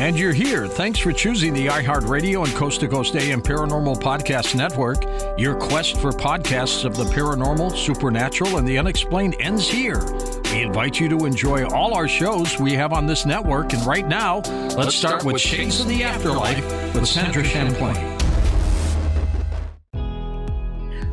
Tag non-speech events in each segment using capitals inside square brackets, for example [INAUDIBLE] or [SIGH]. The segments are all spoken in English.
And you're here. Thanks for choosing the iHeartRadio and Coast to Coast AM Paranormal Podcast Network. Your quest for podcasts of the paranormal, supernatural, and the unexplained ends here. We invite you to enjoy all our shows we have on this network. And right now, let's, let's start, start, with Shades of the Afterlife with Sandra Champlain.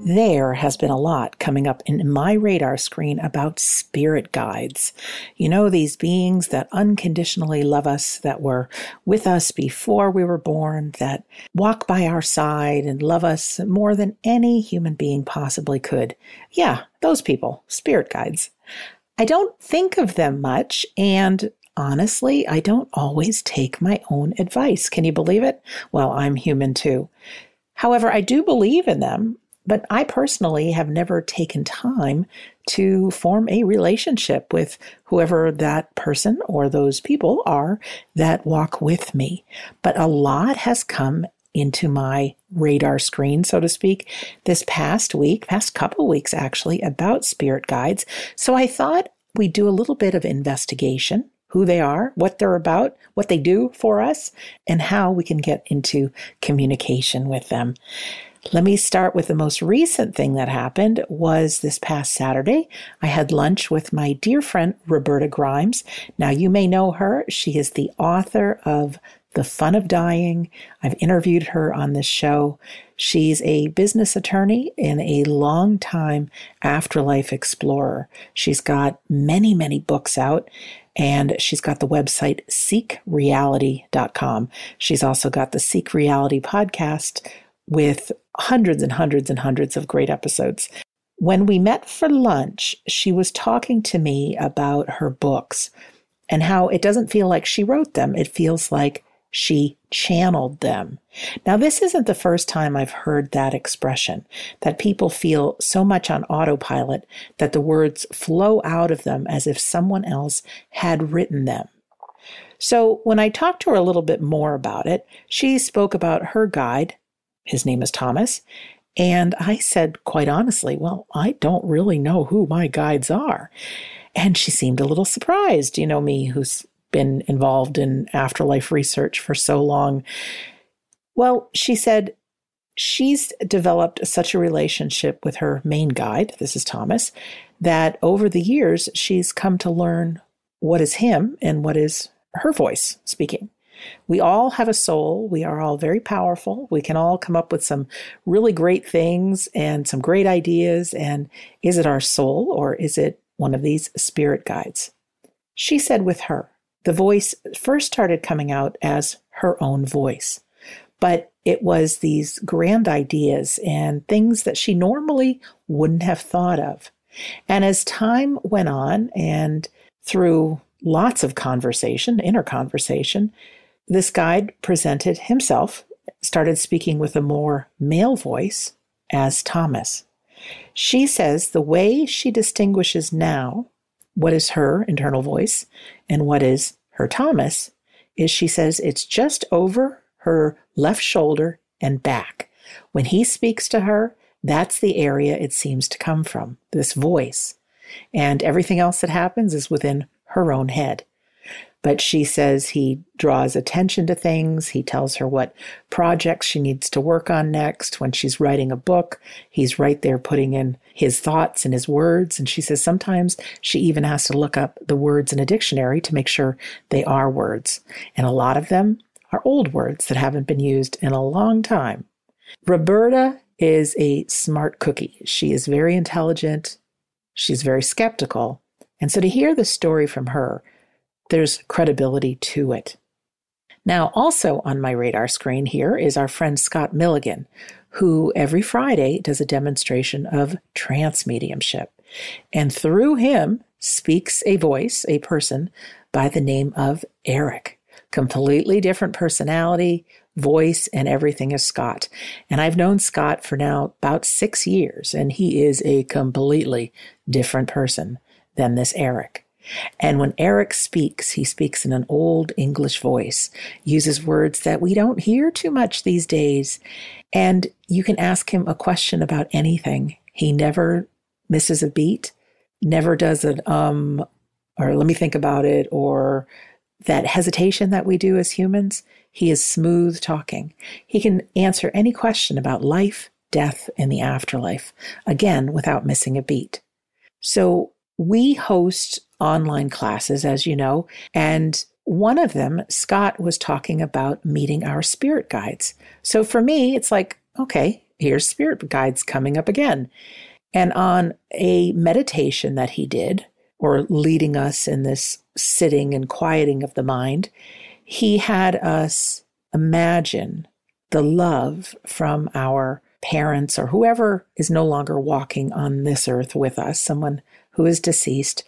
There has been a lot coming up in my radar screen about spirit guides. You know, these beings that unconditionally love us, that were with us before we were born, that walk by our side and love us more than any human being possibly could. Yeah, those people, spirit guides. I don't think of them much, and honestly, I don't always take my own advice. Can you believe it? Well, I'm human too. However, I do believe in them but I personally have never taken time to form a relationship with whoever that person or those people are that walk with me. But a lot has come into my radar screen, so to speak, this past week, past couple weeks actually, about spirit guides. So I thought we'd do a little bit of investigation who they are, what they're about, what they do for us, and how we can get into communication with them. Let me start with the most recent thing that happened was this past Saturday. I had lunch with my dear friend Roberta Grimes. Now you may know her. She is the author of The Fun of Dying. I've interviewed her on this show. She's a business attorney and a long-time afterlife explorer. She's got many, many books out and she's got the website seekreality.com. She's also got the Seek Reality podcast with hundreds and hundreds and hundreds of great episodes. When we met for lunch, she was talking to me about her books and how it doesn't feel like she wrote them. It feels like she channeled them. Now, this isn't the first time I've heard that expression that people feel so much on autopilot that the words flow out of them as if someone else had written them. So, when I talked to her a little bit more about it, she spoke about her guide, his name is Thomas. And I said, quite honestly, well, I don't really know who my guides are. And she seemed a little surprised, you know, me who's been involved in afterlife research for so long. Well, she said she's developed such a relationship with her main guide, this is Thomas, that over the years she's come to learn what is him and what is her voice speaking. We all have a soul. We are all very powerful. We can all come up with some really great things and some great ideas. And is it our soul or is it one of these spirit guides? She said with her, the voice first started coming out as her own voice, but it was these grand ideas and things that she normally wouldn't have thought of. And as time went on and through lots of conversation, inner conversation, this guide presented himself, started speaking with a more male voice as Thomas. She says the way she distinguishes now what is her internal voice and what is her Thomas is she says it's just over her left shoulder and back. When he speaks to her, that's the area it seems to come from, this voice. and everything else that happens is within her own head. But she says he draws attention to things. He tells her what projects she needs to work on next. When she's writing a book, he's right there putting in his thoughts and his words. And she says sometimes she even has to look up the words in a dictionary to make sure they are words. And a lot of them are old words that haven't been used in a long time. Roberta is a smart cookie. She is very intelligent. She's very skeptical. And so to hear the story from her, there's credibility to it. Now, also on my radar screen here is our friend Scott Milligan, who every Friday does a demonstration of trance mediumship. And through him speaks a voice, a person by the name of Eric. Completely different personality, voice, and everything as Scott. And I've known Scott for now about six years, and he is a completely different person than this Eric. And when Eric speaks, he speaks in an old English voice, uses words that we don't hear too much these days. And you can ask him a question about anything. He never misses a beat, never does an um, or let me think about it, or that hesitation that we do as humans. He is smooth talking. He can answer any question about life, death, and the afterlife, again, without missing a beat. So we host online classes, as you know, and one of them, Scott was talking about meeting our spirit guides. So for me, it's like, okay, here's spirit guides coming up again. And on a meditation that he did, or leading us in this sitting and quieting of the mind, he had us imagine the love from our parents or whoever is no longer walking on this earth with us, someone who is deceased,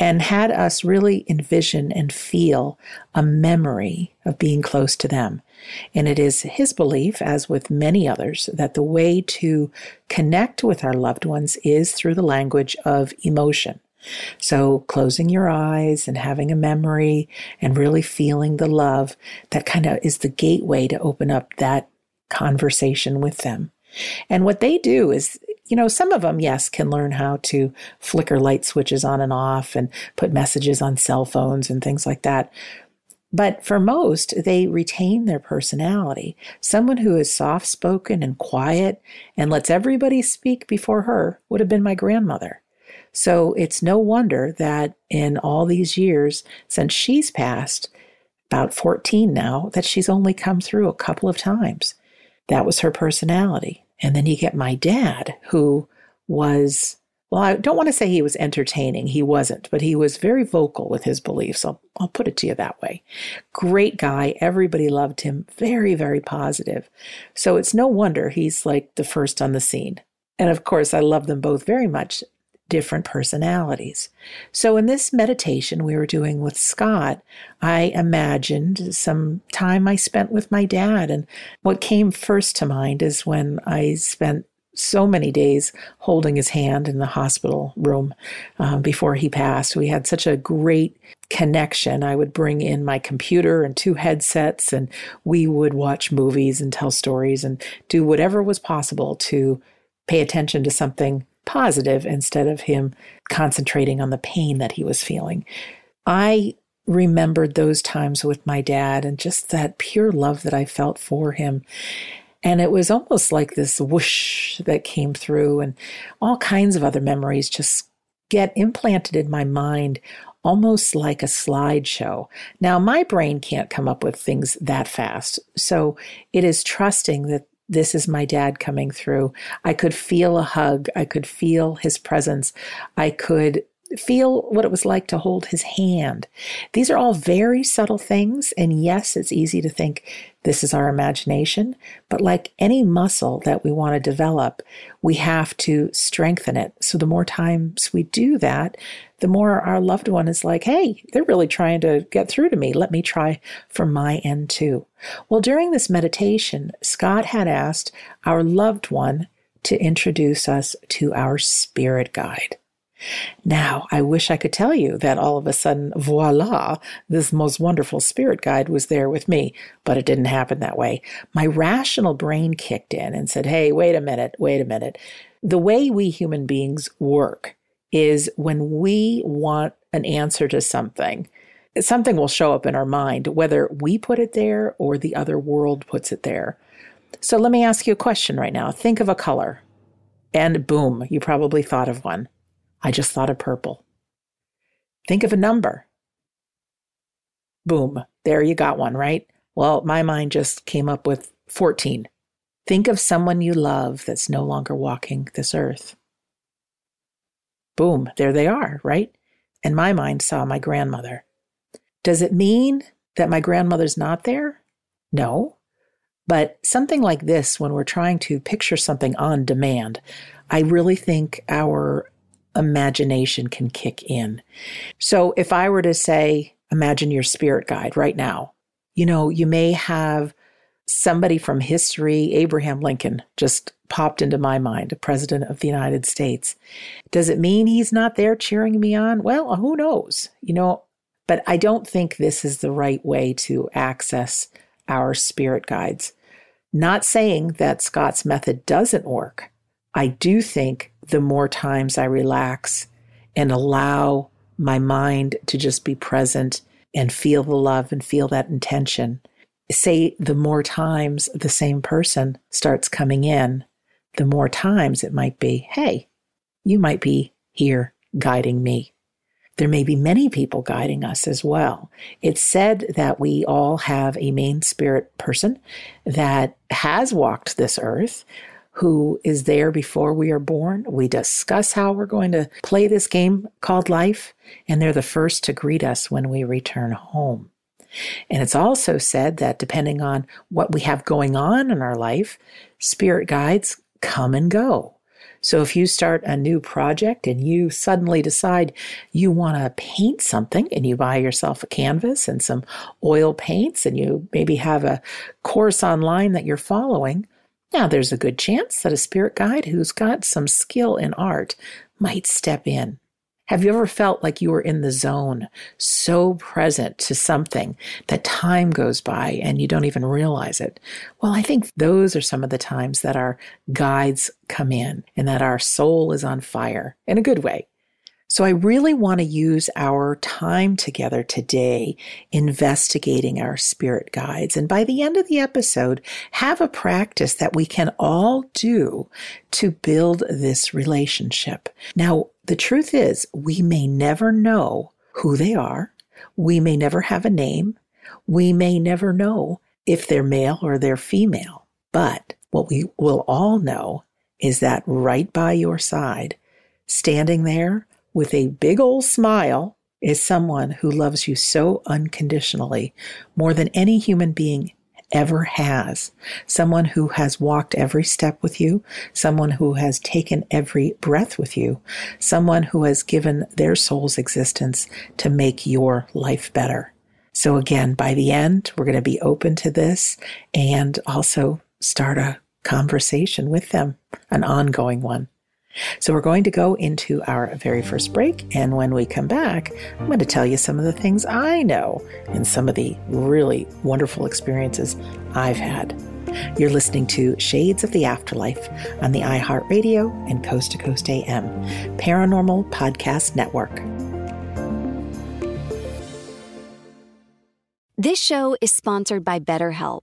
and had us really envision and feel a memory of being close to them. And it is his belief, as with many others, that the way to connect with our loved ones is through the language of emotion. So, closing your eyes and having a memory and really feeling the love, that kind of is the gateway to open up that conversation with them. And what they do is you know, some of them, yes, can learn how to flicker light switches on and off and put messages on cell phones and things like that. But for most, they retain their personality. Someone who is soft spoken and quiet and lets everybody speak before her would have been my grandmother. So it's no wonder that in all these years since she's passed, about 14 now, that she's only come through a couple of times. That was her personality. And then you get my dad, who was, well, I don't want to say he was entertaining. He wasn't, but he was very vocal with his beliefs. I'll, I'll put it to you that way. Great guy. Everybody loved him. Very, very positive. So it's no wonder he's like the first on the scene. And of course, I love them both very much different personalities. So, in this meditation we were doing with Scott, I imagined some time I spent with my dad. And what came first to mind is when I spent so many days holding his hand in the hospital room uh, before he passed. We had such a great connection. I would bring in my computer and two headsets, and we would watch movies and tell stories and do whatever was possible to pay attention to something positive instead of him concentrating on the pain that he was feeling. I remembered those times with my dad and just that pure love that I felt for him. And it was almost like this whoosh that came through, and all kinds of other memories just get implanted in my mind almost like a slideshow. Now, my brain can't come up with things that fast. So it is trusting that this is my dad coming through. I could feel a hug. I could feel his presence. I could feel what it was like to hold his hand. These are all very subtle things. And yes, it's easy to think this is our imagination. But like any muscle that we want to develop, we have to strengthen it. So the more times we do that, the more our loved one is like, hey, they're really trying to get through to me. Let me try from my end too. Well, during this meditation, Scott had asked our loved one to introduce us to our spirit guide. Now, I wish I could tell you that all of a sudden, voila, this most wonderful spirit guide was there with me, but it didn't happen that way. My rational brain kicked in and said, hey, wait a minute, wait a minute. The way we human beings work is when we want an answer to something, something will show up in our mind, whether we put it there or the other world puts it there. So let me ask you a question right now. Think of a color, and boom, you probably thought of one. I just thought of purple. Think of a number. Boom, there you got one, right? Well, my mind just came up with 14. Think of someone you love that's no longer walking this earth. Boom, there they are, right? And my mind saw my grandmother. Does it mean that my grandmother's not there? No. But something like this, when we're trying to picture something on demand, I really think our imagination can kick in. So if I were to say, imagine your spirit guide right now, you know, you may have somebody from history, Abraham Lincoln, just popped into my mind, a president of the United States. Does it mean he's not there cheering me on? Well, who knows? You know, but I don't think this is the right way to access our spirit guides. Not saying that Scott's method doesn't work. I do think the more times I relax and allow my mind to just be present and feel the love and feel that intention, say the more times the same person starts coming in, the more times it might be, hey, you might be here guiding me there may be many people guiding us as well. It's said that we all have a main spirit person that has walked this earth, who is there before we are born. We discuss how we're going to play this game called life, and they're the first to greet us when we return home. And it's also said that depending on what we have going on in our life, spirit guides come and go. So if you start a new project and you suddenly decide you want to paint something and you buy yourself a canvas and some oil paints and you maybe have a course online that you're following, now there's a good chance that a spirit guide who's got some skill in art might step in have you ever felt like you were in the zone, so present to something that time goes by and you don't even realize it? Well, I think those are some of the times that our guides come in and that our soul is on fire in a good way. So I really want to use our time together today investigating our spirit guides. And by the end of the episode, have a practice that we can all do to build this relationship. Now, the truth is we may never know who they are. We may never have a name. We may never know if they're male or they're female. But what we will all know is that right by your side, standing there, with a big old smile is someone who loves you so unconditionally, more than any human being ever has. Someone who has walked every step with you, someone who has taken every breath with you, someone who has given their soul's existence to make your life better. So again, by the end, we're going to be open to this and also start a conversation with them, an ongoing one. So, we're going to go into our very first break. And when we come back, I'm going to tell you some of the things I know and some of the really wonderful experiences I've had. You're listening to Shades of the Afterlife on the iHeartRadio and Coast to Coast AM Paranormal Podcast Network. This show is sponsored by BetterHelp.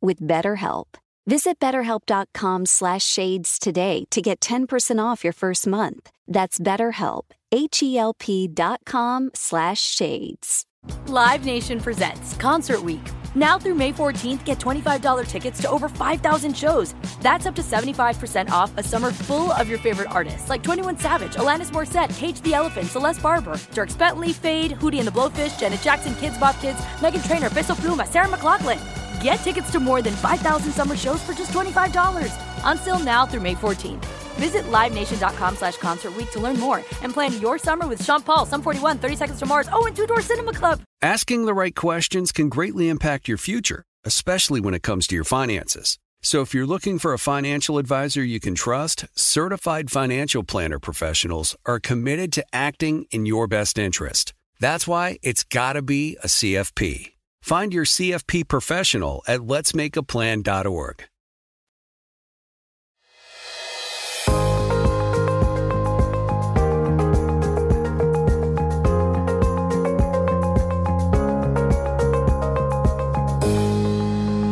with BetterHelp. Visit betterhelp.com slash shades today to get 10% off your first month. That's betterhelp, H-E-L-P dot com slash shades. Live Nation presents Concert Week. Now through May 14th, get $25 tickets to over 5,000 shows. That's up to 75% off a summer full of your favorite artists like 21 Savage, Alanis Morissette, Cage the Elephant, Celeste Barber, Dierks Bentley, Feid, Hootie and the Blowfish, Janet Jackson, Kidz Bop Kids, Meghan Trainor, Peso Pluma, Sarah McLachlan. Get tickets to more than 5,000 summer shows for just $25. Until now through May 14th. Visit LiveNation.com slash Concert to learn more and plan your summer with Sean Paul, Sum 41, 30 Seconds to Mars, oh, and Two Door Cinema Club. Asking the right questions can greatly impact your future, especially when it comes to your finances. So if you're looking for a financial advisor you can trust, certified financial planner professionals are committed to acting in your best interest. That's why it's got to be a CFP. Find your CFP professional at letsmakeaplan.org.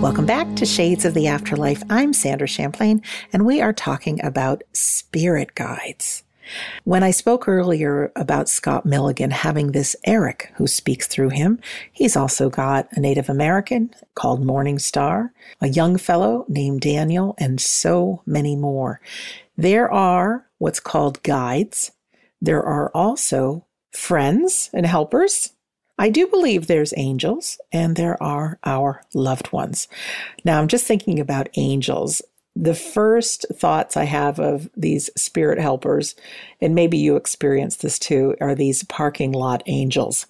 Welcome back to Shades of the Afterlife. I'm Sandra Champlain, and we are talking about spirit guides. When I spoke earlier about Scott Milligan having this Eric who speaks through him, he's also got a Native American called Morning Star, a young fellow named Daniel, and so many more. There are what's called guides. There are also friends and helpers I do believe there's angels and there are our loved ones. Now, I'm just thinking about angels. The first thoughts I have of these spirit helpers, and maybe you experience this too, are these parking lot angels.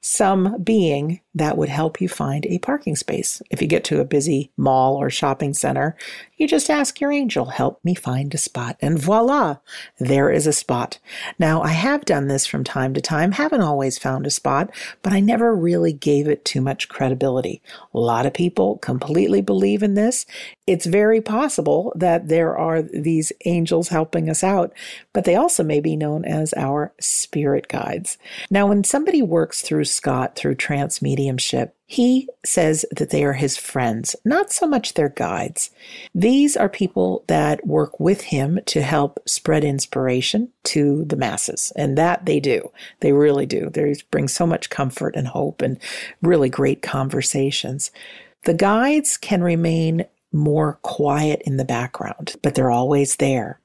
Some being that would help you find a parking space. If you get to a busy mall or shopping center, you just ask your angel, help me find a spot. And voila, there is a spot. Now, I have done this from time to time, haven't always found a spot, but I never really gave it too much credibility. A lot of people completely believe in this. It's very possible that there are these angels helping us out, but they also may be known as our spirit guides. Now, when somebody works through Scott through trance mediumship, he says that they are his friends, not so much their guides. These are people that work with him to help spread inspiration to the masses. And that they do. They really do. They bring so much comfort and hope and really great conversations. The guides can remain more quiet in the background, but they're always there.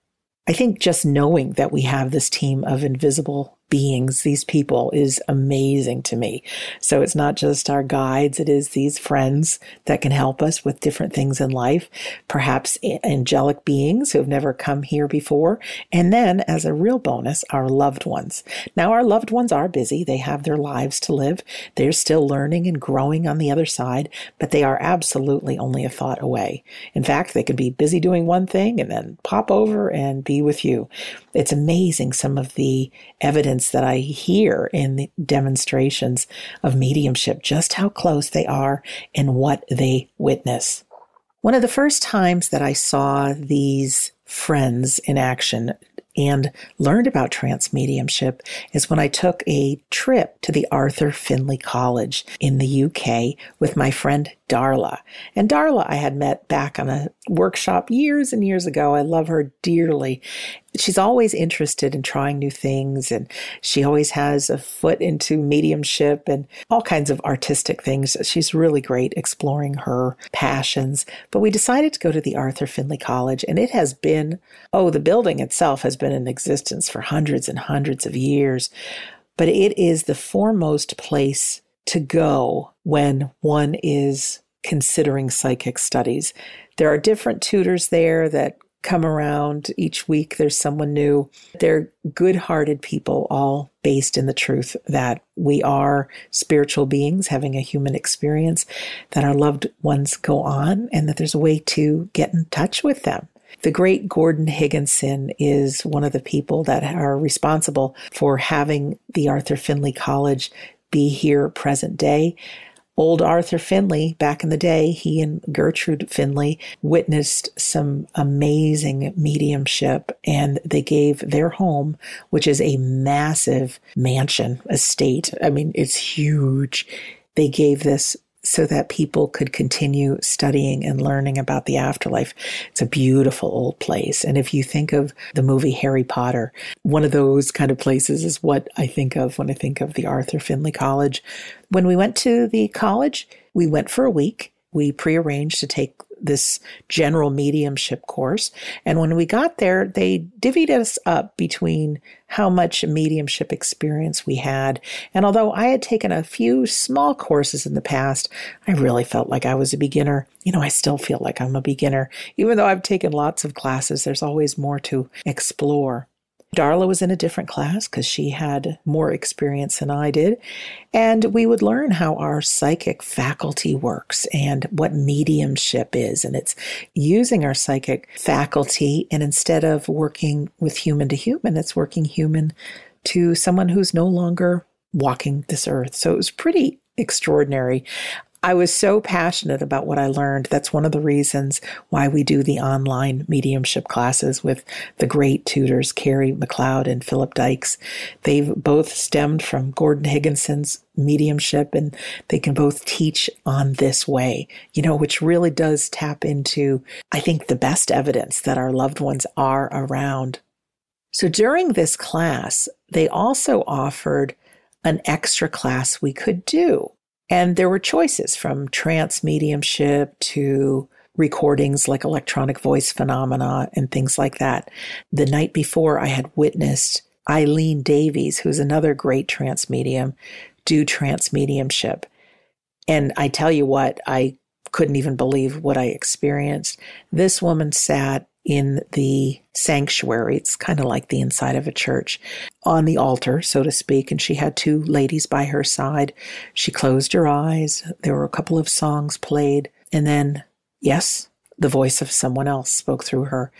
I think just knowing that we have this team of invisible beings, these people, is amazing to me. So it's not just our guides, it is these friends that can help us with different things in life, perhaps angelic beings who have never come here before. And then, as a real bonus, our loved ones. Now, our loved ones are busy, they have their lives to live, they're still learning and growing on the other side, but they are absolutely only a thought away. In fact, they can be busy doing one thing and then pop over and be with you. It's amazing some of the evidence that I hear in the demonstrations of mediumship, just how close they are and what they witness. One of the first times that I saw these friends in action and learned about trance mediumship is when I took a trip to the Arthur Findlay College in the UK with my friend Darla. And Darla I had met back on a workshop years and years ago. I love her dearly. She's always interested in trying new things and she always has a foot into mediumship and all kinds of artistic things. She's really great exploring her passions. But we decided to go to the Arthur Findlay College and it has been, oh, the building itself has been in existence for hundreds and hundreds of years. But it is the foremost place to go when one is considering psychic studies. There are different tutors there that come around each week. There's someone new. They're good hearted people, all based in the truth that we are spiritual beings having a human experience, that our loved ones go on, and that there's a way to get in touch with them. The great Gordon Higginson is one of the people that are responsible for having the Arthur Findlay College be here present day. Old Arthur Findlay, back in the day, he and Gertrude Findlay witnessed some amazing mediumship and they gave their home, which is a massive mansion estate. I mean, it's huge. They gave this so that people could continue studying and learning about the afterlife. It's a beautiful old place. And if you think of the movie Harry Potter, one of those kind of places is what I think of when I think of the Arthur Findlay College. When we went to the college, we went for a week. We prearranged to take this general mediumship course. And when we got there, they divvied us up between how much mediumship experience we had. And although I had taken a few small courses in the past, I really felt like I was a beginner. You know, I still feel like I'm a beginner. Even though I've taken lots of classes, there's always more to explore. Darla was in a different class because she had more experience than I did. And we would learn how our psychic faculty works and what mediumship is. And it's using our psychic faculty. And instead of working with human to human, it's working human to someone who's no longer walking this earth. So it was pretty extraordinary. I was so passionate about what I learned. That's one of the reasons why we do the online mediumship classes with the great tutors, Carrie McLeod and Philip Dykes. They've both stemmed from Gordon Higginson's mediumship and they can both teach on this way, you know, which really does tap into, I think, the best evidence that our loved ones are around. So during this class, they also offered an extra class we could do. And there were choices from trance mediumship to recordings like electronic voice phenomena and things like that. The night before, I had witnessed Eileen Davies, who's another great trance medium, do trance mediumship. And I tell you what, I couldn't even believe what I experienced. This woman sat in the sanctuary. It's kind of like the inside of a church on the altar, so to speak. And she had two ladies by her side. She closed her eyes. There were a couple of songs played. And then, yes, the voice of someone else spoke through her.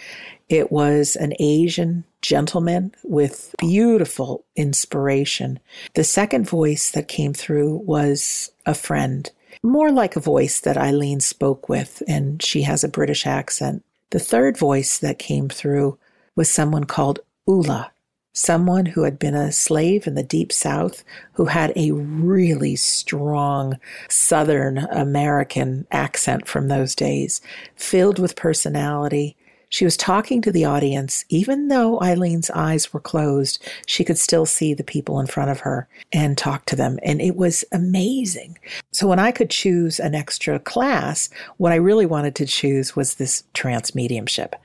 It was an Asian gentleman with beautiful inspiration. The second voice that came through was a friend, more like a voice that Eileen spoke with, and she has a British accent. The third voice that came through was someone called Ula, someone who had been a slave in the deep south who had a really strong Southern American accent from those days, filled with personality, she was talking to the audience. Even though Eileen's eyes were closed, she could still see the people in front of her and talk to them. And it was amazing. So when I could choose an extra class, what I really wanted to choose was this trance mediumship.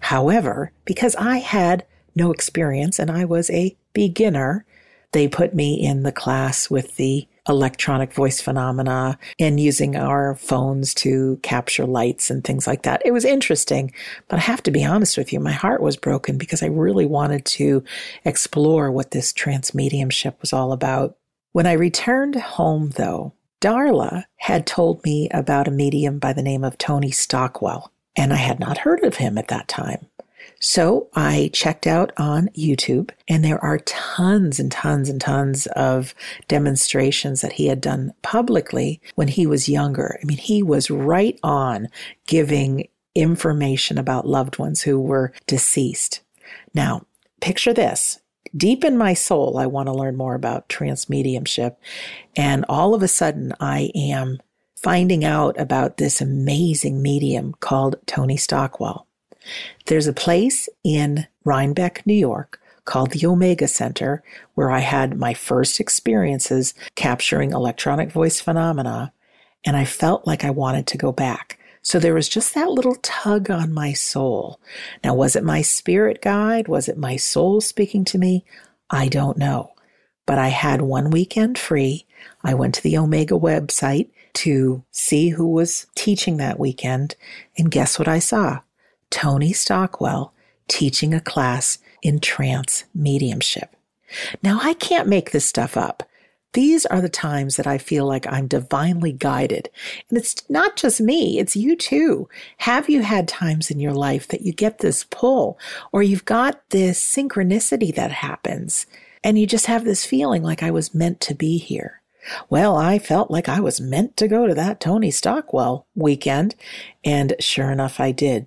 However, because I had no experience and I was a beginner, they put me in the class with the electronic voice phenomena and using our phones to capture lights and things like that. It was interesting, but I have to be honest with you, my heart was broken because I really wanted to explore what this trance mediumship was all about. When I returned home, though, Darla had told me about a medium by the name of Tony Stockwell, and I had not heard of him at that time. So I checked out on YouTube, and there are tons and tons and tons of demonstrations that he had done publicly when he was younger. I mean, he was right on giving information about loved ones who were deceased. Now, picture this. Deep in my soul, I want to learn more about trance mediumship. And all of a sudden, I am finding out about this amazing medium called Tony Stockwell. There's a place in Rhinebeck, New York called the Omega Center where I had my first experiences capturing electronic voice phenomena, and I felt like I wanted to go back. So there was just that little tug on my soul. Now, was it my spirit guide? Was it my soul speaking to me? I don't know. But I had one weekend free. I went to the Omega website to see who was teaching that weekend. And guess what I saw? Tony Stockwell teaching a class in trance mediumship. Now, I can't make this stuff up. These are the times that I feel like I'm divinely guided. And it's not just me, it's you too. Have you had times in your life that you get this pull or you've got this synchronicity that happens and you just have this feeling like I was meant to be here? Well, I felt like I was meant to go to that Tony Stockwell weekend, and sure enough, I did.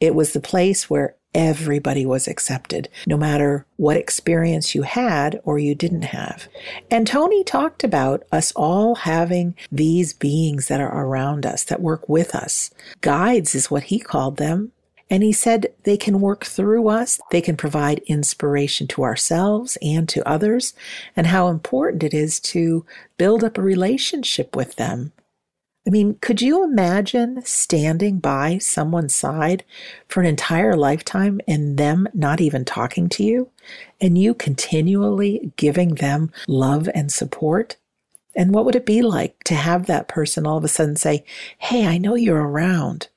It was the place where everybody was accepted, no matter what experience you had or you didn't have. And Tony talked about us all having these beings that are around us, that work with us. Guides is what he called them. And he said they can work through us. They can provide inspiration to ourselves and to others and how important it is to build up a relationship with them. I mean, could you imagine standing by someone's side for an entire lifetime and them not even talking to you and you continually giving them love and support? And what would it be like to have that person all of a sudden say, Hey, I know you're around.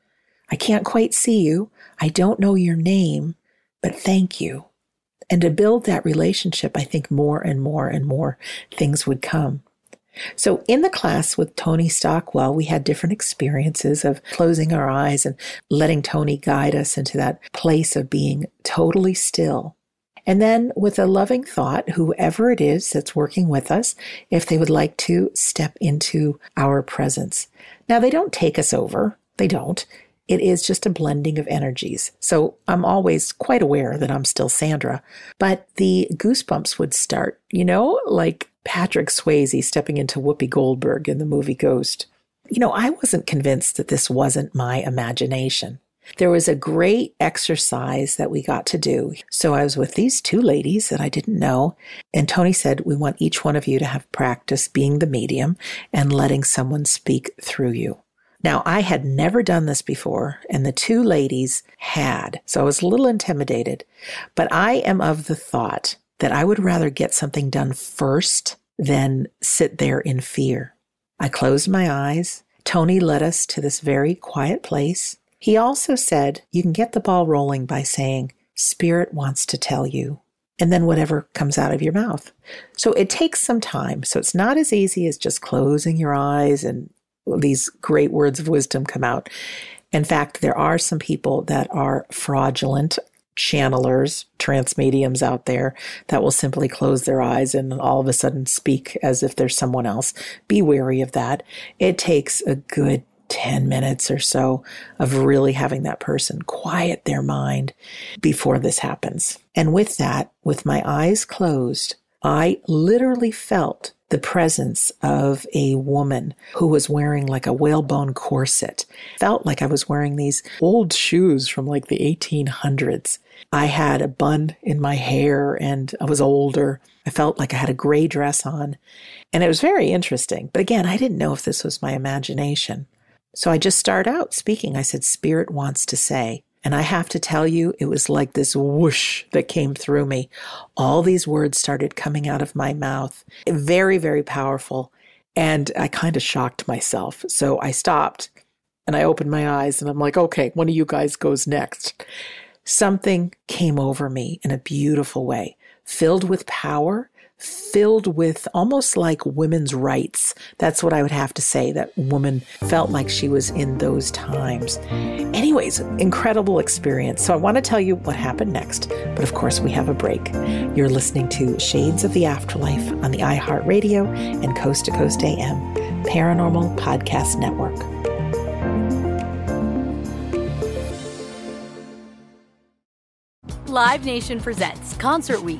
I can't quite see you. I don't know your name, but thank you. And to build that relationship, I think more and more and more things would come. So in the class with Tony Stockwell, we had different experiences of closing our eyes and letting Tony guide us into that place of being totally still. And then with a loving thought, whoever it is that's working with us, if they would like to step into our presence. Now they don't take us over. They don't. It is just a blending of energies. So I'm always quite aware that I'm still Sandra, but the goosebumps would start, you know, like Patrick Swayze stepping into Whoopi Goldberg in the movie Ghost. You know, I wasn't convinced that this wasn't my imagination. There was a great exercise that we got to do. So I was with these two ladies that I didn't know. And Tony said, We want each one of you to have practice being the medium and letting someone speak through you. Now, I had never done this before, and the two ladies had. So I was a little intimidated. But I am of the thought that I would rather get something done first than sit there in fear. I closed my eyes. Tony led us to this very quiet place. He also said, You can get the ball rolling by saying, Spirit wants to tell you, and then whatever comes out of your mouth. So it takes some time. So it's not as easy as just closing your eyes and these great words of wisdom come out. In fact, there are some people that are fraudulent channelers, trance mediums out there that will simply close their eyes and all of a sudden speak as if there's someone else. Be wary of that. It takes a good 10 minutes or so of really having that person quiet their mind before this happens. And with that, with my eyes closed, I literally felt the presence of a woman who was wearing like a whalebone corset. Felt like I was wearing these old shoes from like the 1800s. I had a bun in my hair and I was older. I felt like I had a gray dress on. And it was very interesting. But again, I didn't know if this was my imagination. So I just start out speaking. I said, Spirit wants to say. And I have to tell you, it was like this whoosh that came through me. All these words started coming out of my mouth. Very, very powerful. And I kind of shocked myself. So I stopped and I opened my eyes and I'm like, okay, one of you guys goes next. Something came over me in a beautiful way, filled with power filled with almost like women's rights. That's what I would have to say, that woman felt like she was in those times. Anyways, incredible experience. So I want to tell you what happened next, but of course, we have a break. You're listening to Shades of the Afterlife on the iHeartRadio and Coast to Coast AM Paranormal Podcast Network. Live Nation presents Concert Week.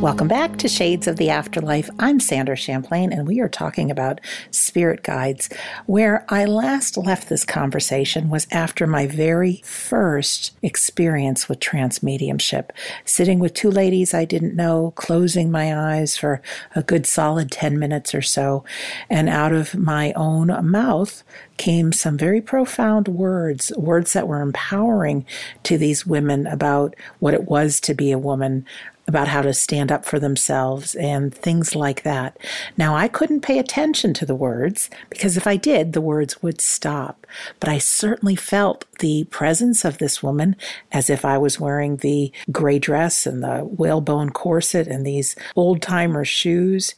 Welcome back to Shades of the Afterlife. I'm Sandra Champlain, and we are talking about spirit guides. Where I last left this conversation was after my very first experience with trance mediumship, sitting with two ladies I didn't know, closing my eyes for a good solid 10 minutes or so, and out of my own mouth came some very profound words, words that were empowering to these women about what it was to be a woman, about how to stand up for themselves and things like that. Now, I couldn't pay attention to the words because if I did, the words would stop. But I certainly felt the presence of this woman as if I was wearing the gray dress and the whalebone corset and these old timer shoes.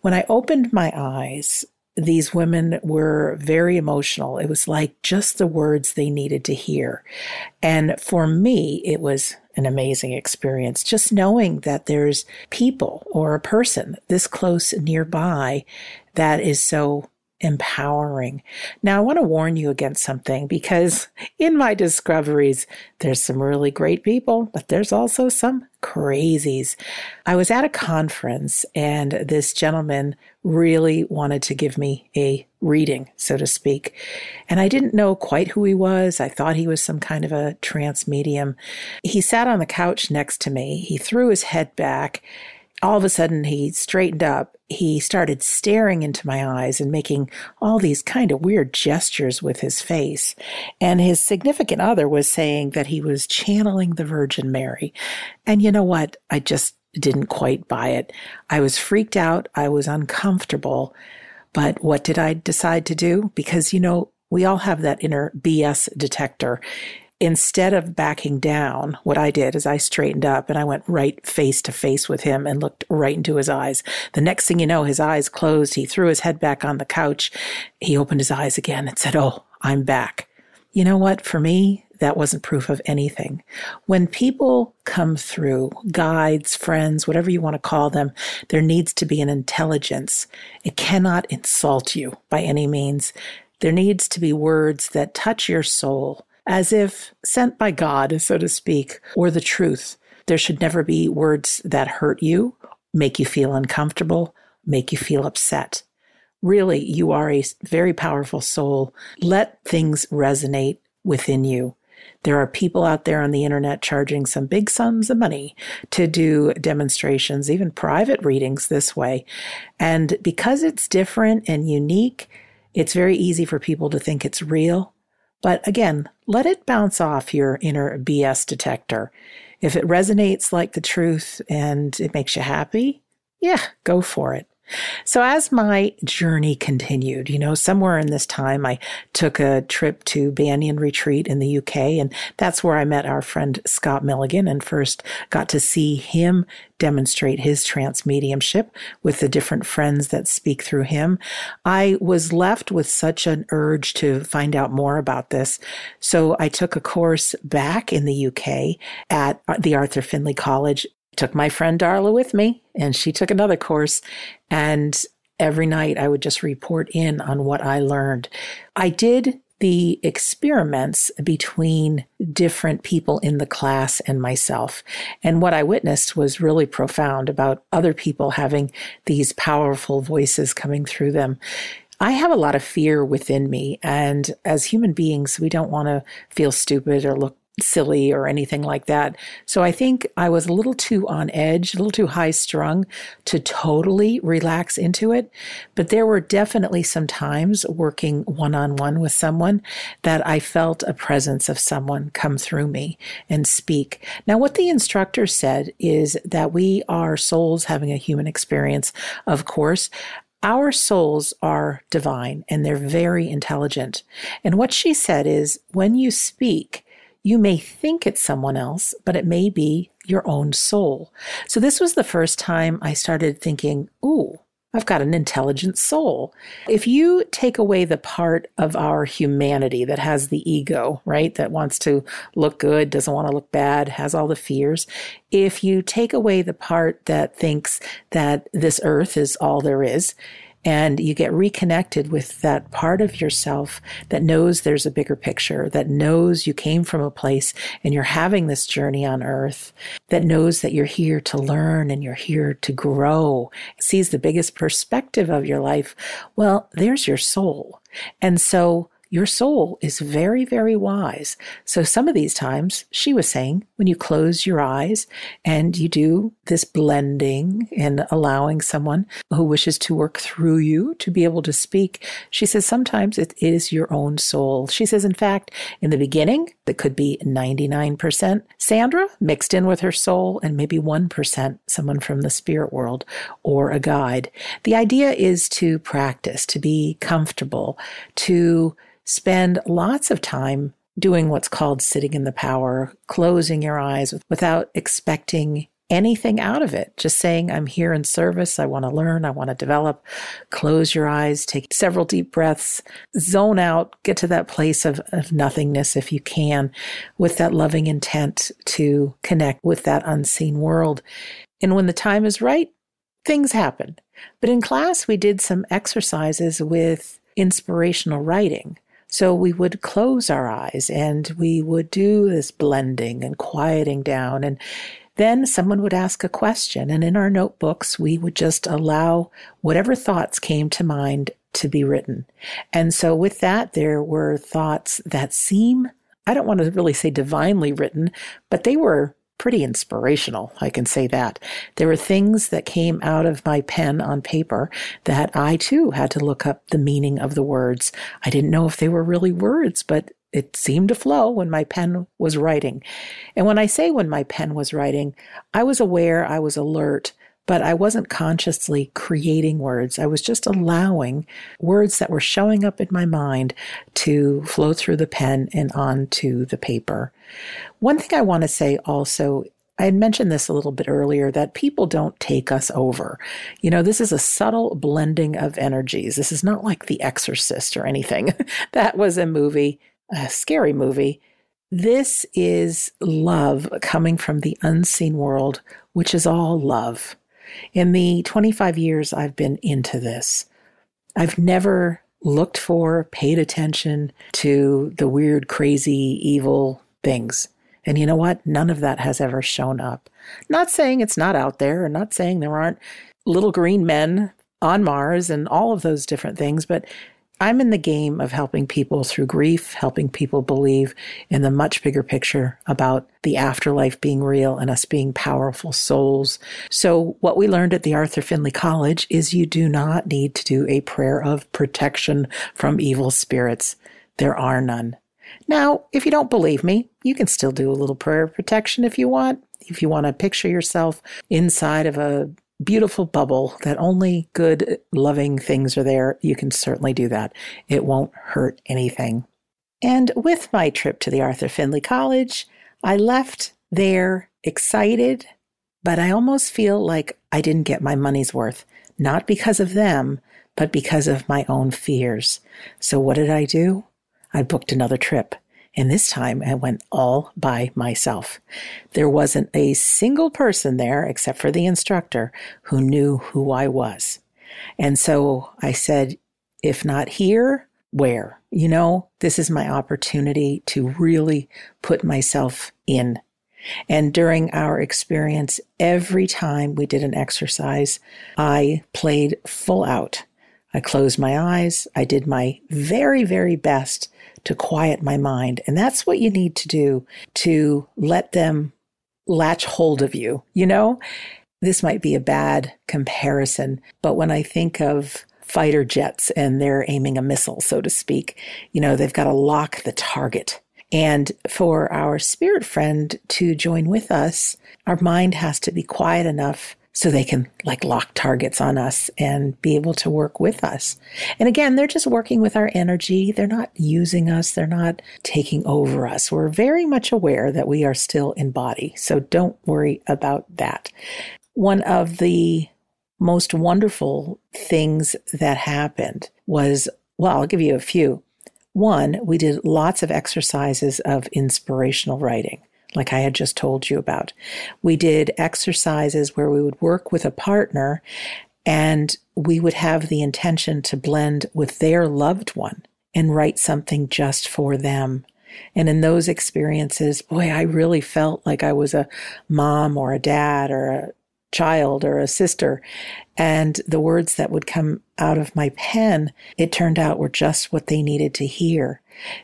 When I opened my eyes, these women were very emotional. It was like just the words they needed to hear. And for me, it was an amazing experience. Just knowing that there's people or a person this close nearby that is so empowering. Now, I want to warn you against something because [LAUGHS] in my discoveries, there's some really great people, but there's also some crazies. I was at a conference and this gentleman really wanted to give me a reading, so to speak. And I didn't know quite who he was. I thought he was some kind of a trance medium. He sat on the couch next to me. He threw his head back all of a sudden he straightened up. He started staring into my eyes and making all these kind of weird gestures with his face. And his significant other was saying that he was channeling the Virgin Mary. And you know what? I just didn't quite buy it. I was freaked out. I was uncomfortable. But what did I decide to do? Because, you know, we all have that inner BS detector instead of backing down, what I did is I straightened up and I went right face to face with him and looked right into his eyes. The next thing you know, his eyes closed. He threw his head back on the couch. He opened his eyes again and said, Oh, I'm back. You know what? For me, that wasn't proof of anything. When people come through, guides, friends, whatever you want to call them, there needs to be an intelligence. It cannot insult you by any means. There needs to be words that touch your soul as if sent by God, so to speak, or the truth. There should never be words that hurt you, make you feel uncomfortable, make you feel upset. Really, you are a very powerful soul. Let things resonate within you. There are people out there on the internet charging some big sums of money to do demonstrations, even private readings this way. And because it's different and unique, it's very easy for people to think it's real but again, let it bounce off your inner BS detector. If it resonates like the truth and it makes you happy, yeah, go for it. So as my journey continued, you know, somewhere in this time, I took a trip to Banyan Retreat in the UK, and that's where I met our friend Scott Milligan and first got to see him demonstrate his trance mediumship with the different friends that speak through him. I was left with such an urge to find out more about this. So I took a course back in the UK at the Arthur Findlay College took my friend Darla with me, and she took another course. And every night I would just report in on what I learned. I did the experiments between different people in the class and myself. And what I witnessed was really profound about other people having these powerful voices coming through them. I have a lot of fear within me. And as human beings, we don't want to feel stupid or look silly or anything like that. So I think I was a little too on edge, a little too high strung to totally relax into it. But there were definitely some times working one on one with someone that I felt a presence of someone come through me and speak. Now, what the instructor said is that we are souls having a human experience, of course. Our souls are divine and they're very intelligent. And what she said is when you speak, you may think it's someone else, but it may be your own soul. So this was the first time I started thinking, ooh, I've got an intelligent soul. If you take away the part of our humanity that has the ego, right, that wants to look good, doesn't want to look bad, has all the fears, if you take away the part that thinks that this earth is all there is, and you get reconnected with that part of yourself that knows there's a bigger picture, that knows you came from a place and you're having this journey on earth, that knows that you're here to learn and you're here to grow, sees the biggest perspective of your life. Well, there's your soul. And so your soul is very, very wise. So some of these times, she was saying, when you close your eyes and you do this blending and allowing someone who wishes to work through you to be able to speak, she says sometimes it is your own soul. She says, in fact, in the beginning, it could be 99% Sandra mixed in with her soul and maybe 1% someone from the spirit world or a guide. The idea is to practice, to be comfortable, to spend lots of time doing what's called sitting in the power, closing your eyes without expecting anything out of it. Just saying, I'm here in service. I want to learn. I want to develop. Close your eyes, take several deep breaths, zone out, get to that place of, of nothingness if you can, with that loving intent to connect with that unseen world. And when the time is right, things happen. But in class, we did some exercises with inspirational writing. So we would close our eyes and we would do this blending and quieting down. And then someone would ask a question. And in our notebooks, we would just allow whatever thoughts came to mind to be written. And so with that, there were thoughts that seem, I don't want to really say divinely written, but they were pretty inspirational. I can say that. There were things that came out of my pen on paper that I too had to look up the meaning of the words. I didn't know if they were really words, but it seemed to flow when my pen was writing. And when I say when my pen was writing, I was aware, I was alert but I wasn't consciously creating words. I was just allowing words that were showing up in my mind to flow through the pen and onto the paper. One thing I want to say also I had mentioned this a little bit earlier that people don't take us over. You know, this is a subtle blending of energies. This is not like The Exorcist or anything. [LAUGHS] that was a movie, a scary movie. This is love coming from the unseen world, which is all love. In the 25 years I've been into this, I've never looked for, paid attention to the weird, crazy, evil things. And you know what? None of that has ever shown up. Not saying it's not out there, and not saying there aren't little green men on Mars and all of those different things, but I'm in the game of helping people through grief, helping people believe in the much bigger picture about the afterlife being real and us being powerful souls. So, what we learned at the Arthur Findlay College is you do not need to do a prayer of protection from evil spirits. There are none. Now, if you don't believe me, you can still do a little prayer of protection if you want. If you want to picture yourself inside of a beautiful bubble that only good, loving things are there, you can certainly do that. It won't hurt anything. And with my trip to the Arthur Findlay College, I left there excited, but I almost feel like I didn't get my money's worth, not because of them, but because of my own fears. So what did I do? I booked another trip. And this time I went all by myself. There wasn't a single person there except for the instructor who knew who I was. And so I said, if not here, where? You know, this is my opportunity to really put myself in. And during our experience, every time we did an exercise, I played full out. I closed my eyes. I did my very, very best to quiet my mind. And that's what you need to do to let them latch hold of you. You know, this might be a bad comparison, but when I think of fighter jets and they're aiming a missile, so to speak, you know, they've got to lock the target. And for our spirit friend to join with us, our mind has to be quiet enough so they can like lock targets on us and be able to work with us. And again, they're just working with our energy. They're not using us. They're not taking over us. We're very much aware that we are still in body. So don't worry about that. One of the most wonderful things that happened was, well, I'll give you a few. One, we did lots of exercises of inspirational writing, like I had just told you about. We did exercises where we would work with a partner and we would have the intention to blend with their loved one and write something just for them. And in those experiences, boy, I really felt like I was a mom or a dad or a child or a sister. And the words that would come out of my pen, it turned out were just what they needed to hear.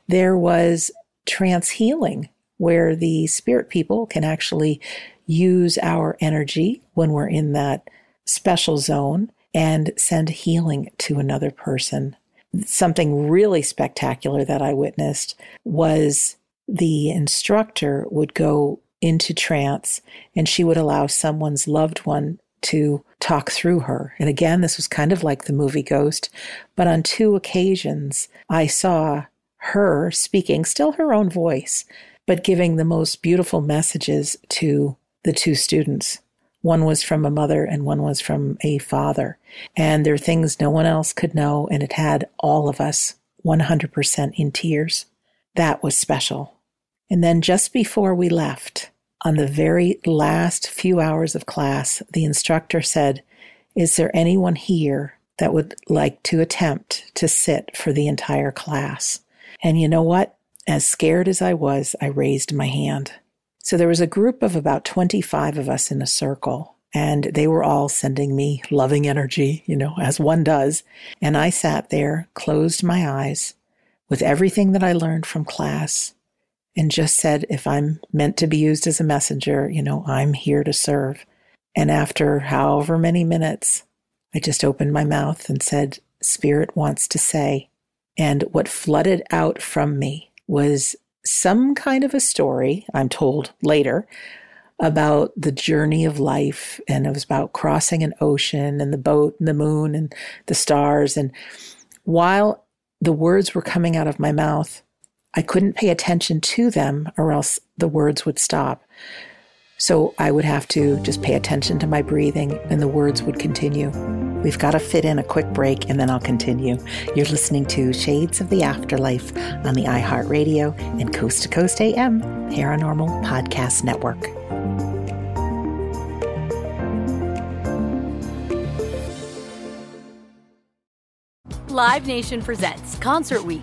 There was trance healing where the spirit people can actually use our energy when we're in that special zone and send healing to another person. Something really spectacular that I witnessed was the instructor would go into trance and she would allow someone's loved one to talk through her. And again, this was kind of like the movie Ghost, but on two occasions I saw her speaking, still her own voice, but giving the most beautiful messages to the two students. One was from a mother and one was from a father. And there are things no one else could know, and it had all of us 100% in tears. That was special. And then just before we left, on the very last few hours of class, the instructor said, Is there anyone here that would like to attempt to sit for the entire class? And you know what? As scared as I was, I raised my hand. So there was a group of about 25 of us in a circle, and they were all sending me loving energy, you know, as one does. And I sat there, closed my eyes with everything that I learned from class, and just said, if I'm meant to be used as a messenger, you know, I'm here to serve. And after however many minutes, I just opened my mouth and said, Spirit wants to say. And what flooded out from me was some kind of a story, I'm told later, about the journey of life. And it was about crossing an ocean and the boat and the moon and the stars. And while the words were coming out of my mouth, I couldn't pay attention to them or else the words would stop. So I would have to just pay attention to my breathing and the words would continue. We've got to fit in a quick break and then I'll continue. You're listening to Shades of the Afterlife on the iHeartRadio and Coast to Coast AM Paranormal Podcast Network. Live Nation presents Concert Week.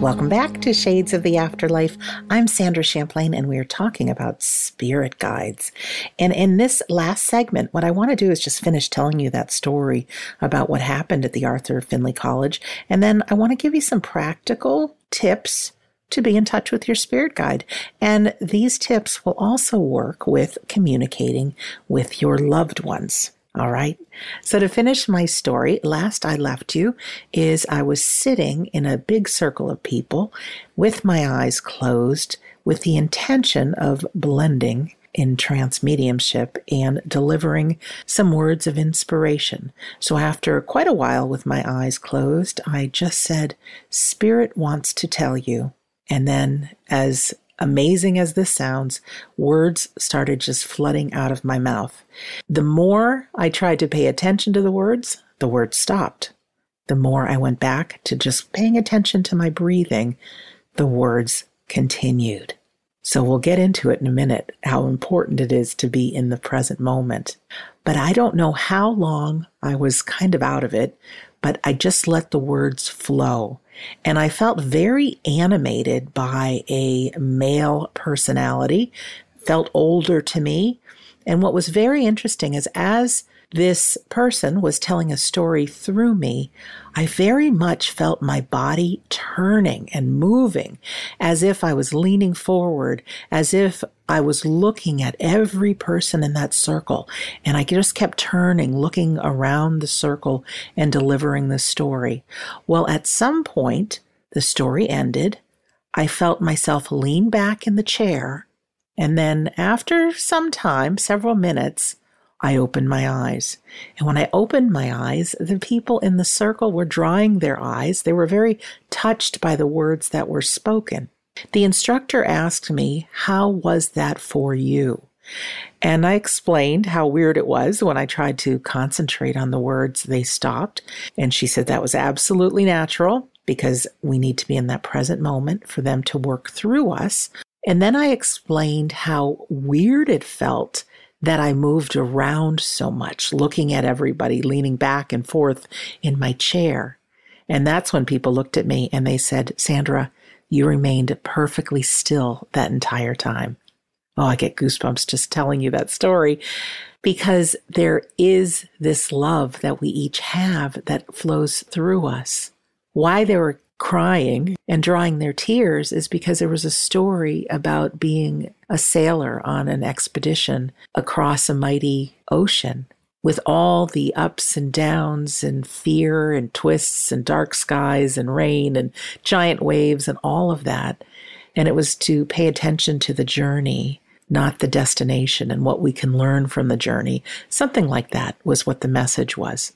Welcome back to Shades of the Afterlife. I'm Sandra Champlain, and we're talking about spirit guides. And in this last segment, what I want to do is just finish telling you that story about what happened at the Arthur Findlay College. And then I want to give you some practical tips to be in touch with your spirit guide. And these tips will also work with communicating with your loved ones. All right. So to finish my story, last I left you is I was sitting in a big circle of people with my eyes closed with the intention of blending in trance mediumship and delivering some words of inspiration. So after quite a while with my eyes closed, I just said, Spirit wants to tell you. And then as amazing as this sounds, words started just flooding out of my mouth. The more I tried to pay attention to the words, the words stopped. The more I went back to just paying attention to my breathing, the words continued. So we'll get into it in a minute, how important it is to be in the present moment. But I don't know how long I was kind of out of it, but I just let the words flow. And I felt very animated by a male personality, felt older to me. And what was very interesting is as this person was telling a story through me, I very much felt my body turning and moving as if I was leaning forward, as if I was looking at every person in that circle. And I just kept turning, looking around the circle and delivering the story. Well, at some point, the story ended. I felt myself lean back in the chair. And then after some time, several minutes, I opened my eyes. And when I opened my eyes, the people in the circle were drying their eyes. They were very touched by the words that were spoken. The instructor asked me, How was that for you? And I explained how weird it was when I tried to concentrate on the words, they stopped. And she said that was absolutely natural because we need to be in that present moment for them to work through us. And then I explained how weird it felt that I moved around so much, looking at everybody, leaning back and forth in my chair. And that's when people looked at me and they said, Sandra, you remained perfectly still that entire time. Oh, I get goosebumps just telling you that story because there is this love that we each have that flows through us. Why they were crying and drying their tears is because there was a story about being a sailor on an expedition across a mighty ocean with all the ups and downs and fear and twists and dark skies and rain and giant waves and all of that. And it was to pay attention to the journey, not the destination and what we can learn from the journey. Something like that was what the message was.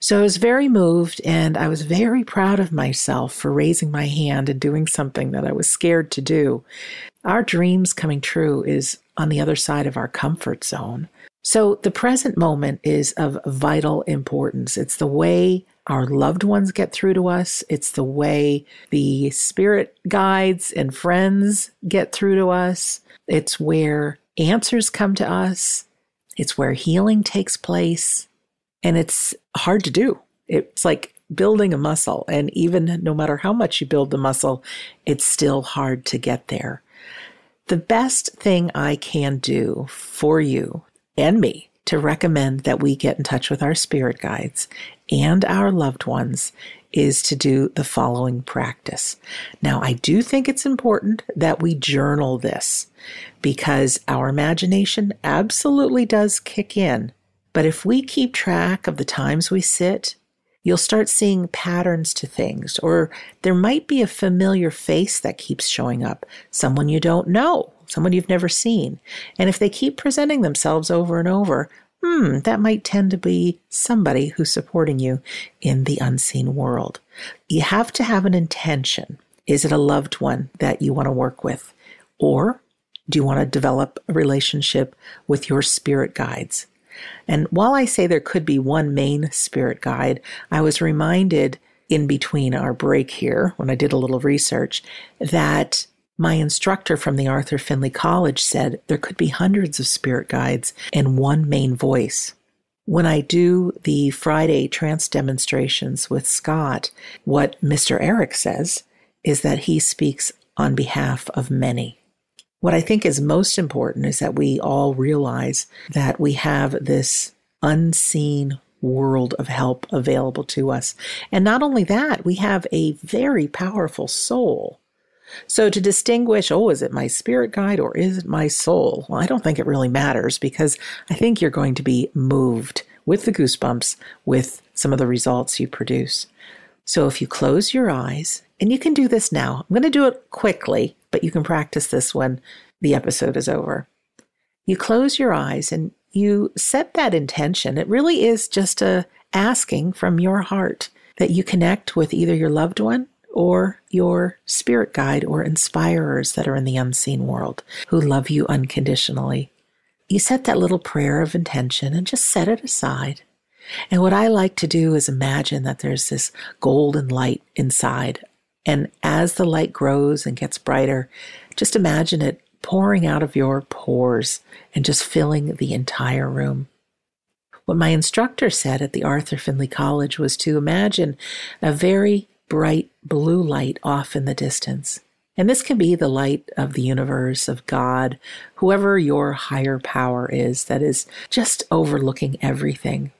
So I was very moved and I was very proud of myself for raising my hand and doing something that I was scared to do. Our dreams coming true is on the other side of our comfort zone. So the present moment is of vital importance. It's the way our loved ones get through to us. It's the way the spirit guides and friends get through to us. It's where answers come to us. It's where healing takes place. And it's hard to do. It's like building a muscle. And even no matter how much you build the muscle, it's still hard to get there. The best thing I can do for you and me to recommend that we get in touch with our spirit guides and our loved ones is to do the following practice. Now, I do think it's important that we journal this because our imagination absolutely does kick in but if we keep track of the times we sit, you'll start seeing patterns to things, or there might be a familiar face that keeps showing up, someone you don't know, someone you've never seen. And if they keep presenting themselves over and over, hmm, that might tend to be somebody who's supporting you in the unseen world. You have to have an intention. Is it a loved one that you want to work with? Or do you want to develop a relationship with your spirit guides? And while I say there could be one main spirit guide, I was reminded in between our break here, when I did a little research, that my instructor from the Arthur Findlay College said there could be hundreds of spirit guides and one main voice. When I do the Friday trance demonstrations with Scott, what Mr. Eric says is that he speaks on behalf of many. What I think is most important is that we all realize that we have this unseen world of help available to us. And not only that, we have a very powerful soul. So to distinguish, oh, is it my spirit guide or is it my soul? Well, I don't think it really matters because I think you're going to be moved with the goosebumps with some of the results you produce. So if you close your eyes, and you can do this now, I'm going to do it quickly but you can practice this when the episode is over. you close your eyes and you set that intention. It really is just a asking from your heart that you connect with either your loved one or your spirit guide or inspirers that are in the unseen world who love you unconditionally. You set that little prayer of intention and just set it aside. And what I like to do is imagine that there's this golden light inside. And as the light grows and gets brighter, just imagine it pouring out of your pores and just filling the entire room. What my instructor said at the Arthur Findlay College was to imagine a very bright blue light off in the distance. And this can be the light of the universe, of God, whoever your higher power is that is just overlooking everything.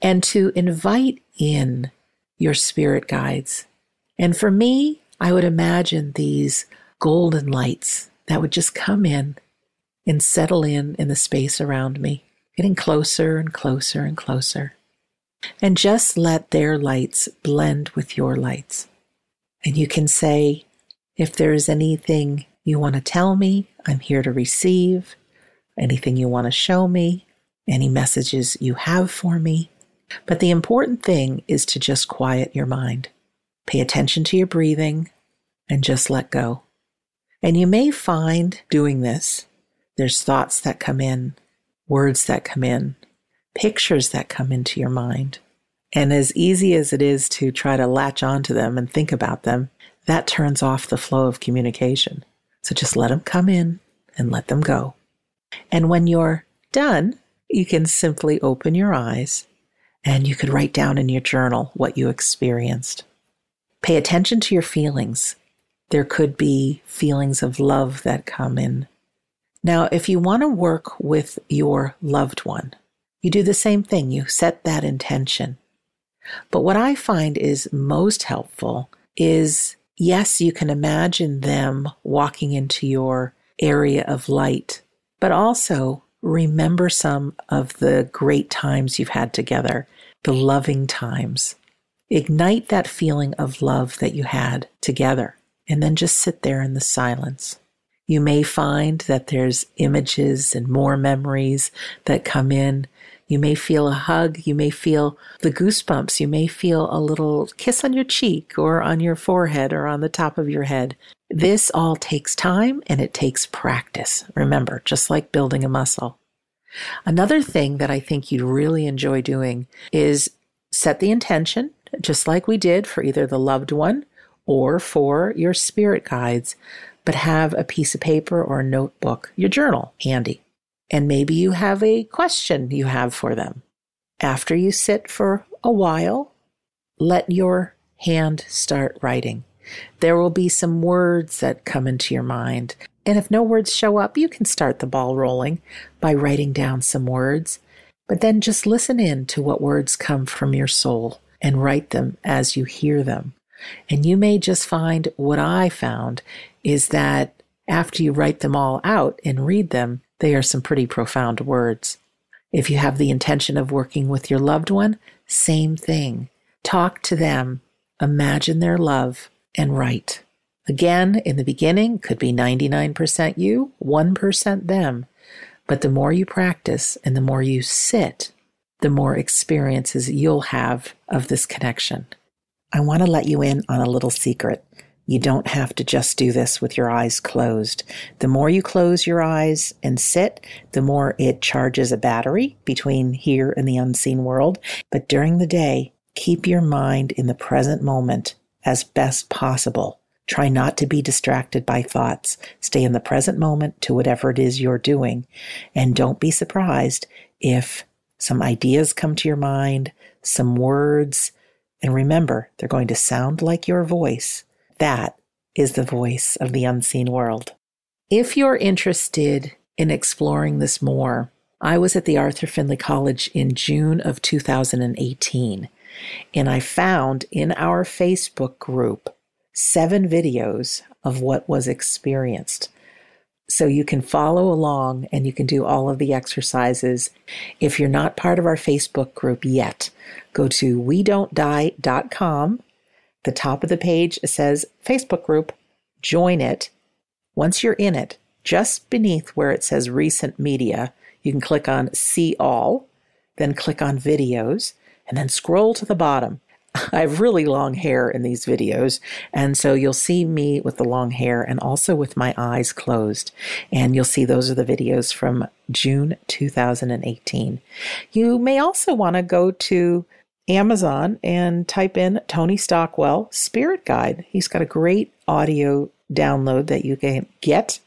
And to invite in your spirit guides. And for me, I would imagine these golden lights that would just come in and settle in in the space around me, getting closer and closer and closer. And just let their lights blend with your lights. And you can say, if there is anything you want to tell me, I'm here to receive. Anything you want to show me, any messages you have for me. But the important thing is to just quiet your mind. Pay attention to your breathing and just let go. And you may find doing this, there's thoughts that come in, words that come in, pictures that come into your mind. And as easy as it is to try to latch onto them and think about them, that turns off the flow of communication. So just let them come in and let them go. And when you're done, you can simply open your eyes and you could write down in your journal what you experienced. Pay attention to your feelings. There could be feelings of love that come in. Now, if you want to work with your loved one, you do the same thing. You set that intention. But what I find is most helpful is yes, you can imagine them walking into your area of light, but also remember some of the great times you've had together, the loving times. Ignite that feeling of love that you had together and then just sit there in the silence. You may find that there's images and more memories that come in. You may feel a hug. You may feel the goosebumps. You may feel a little kiss on your cheek or on your forehead or on the top of your head. This all takes time and it takes practice. Remember, just like building a muscle. Another thing that I think you'd really enjoy doing is set the intention, just like we did for either the loved one or for your spirit guides, but have a piece of paper or a notebook, your journal handy. And maybe you have a question you have for them. After you sit for a while, let your hand start writing. There will be some words that come into your mind. And if no words show up, you can start the ball rolling by writing down some words. But then just listen in to what words come from your soul and write them as you hear them. And you may just find what I found is that after you write them all out and read them, they are some pretty profound words. If you have the intention of working with your loved one, same thing. Talk to them, imagine their love, and write. Again, in the beginning, could be 99% you, 1% them. But the more you practice and the more you sit, the more experiences you'll have of this connection. I want to let you in on a little secret. You don't have to just do this with your eyes closed. The more you close your eyes and sit, the more it charges a battery between here and the unseen world. But during the day, keep your mind in the present moment as best possible. Try not to be distracted by thoughts. Stay in the present moment to whatever it is you're doing. And don't be surprised if some ideas come to your mind, some words, and remember, they're going to sound like your voice. That is the voice of the unseen world. If you're interested in exploring this more, I was at the Arthur Findlay College in June of 2018, and I found in our Facebook group seven videos of what was experienced. So you can follow along and you can do all of the exercises. If you're not part of our Facebook group yet, go to we die.com. The top of the page says Facebook group, join it. Once you're in it, just beneath where it says recent media, you can click on see all, then click on videos, and then scroll to the bottom. I have really long hair in these videos, and so you'll see me with the long hair and also with my eyes closed. And you'll see those are the videos from June 2018. You may also want to go to Amazon and type in Tony Stockwell Spirit Guide. He's got a great audio download that you can get,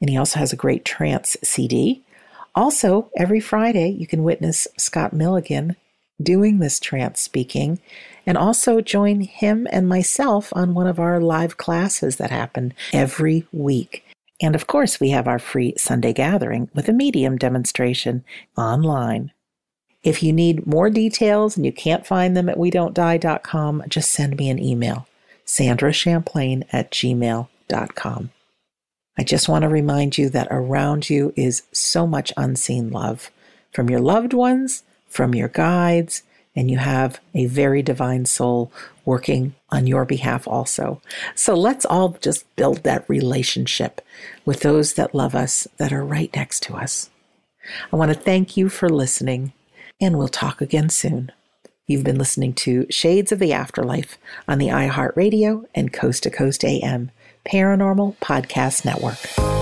and he also has a great trance CD. Also, every Friday, you can witness Scott Milligan doing this trance speaking and also join him and myself on one of our live classes that happen every week. And of course, we have our free Sunday gathering with a medium demonstration online. If you need more details and you can't find them at we don't die.com, just send me an email, Sandra Champlain at gmail.com. I just want to remind you that around you is so much unseen love from your loved ones, from your guides, and you have a very divine soul working on your behalf also. So let's all just build that relationship with those that love us that are right next to us. I want to thank you for listening, and we'll talk again soon. You've been listening to Shades of the Afterlife on the iHeartRadio and Coast to Coast AM Paranormal Podcast Network.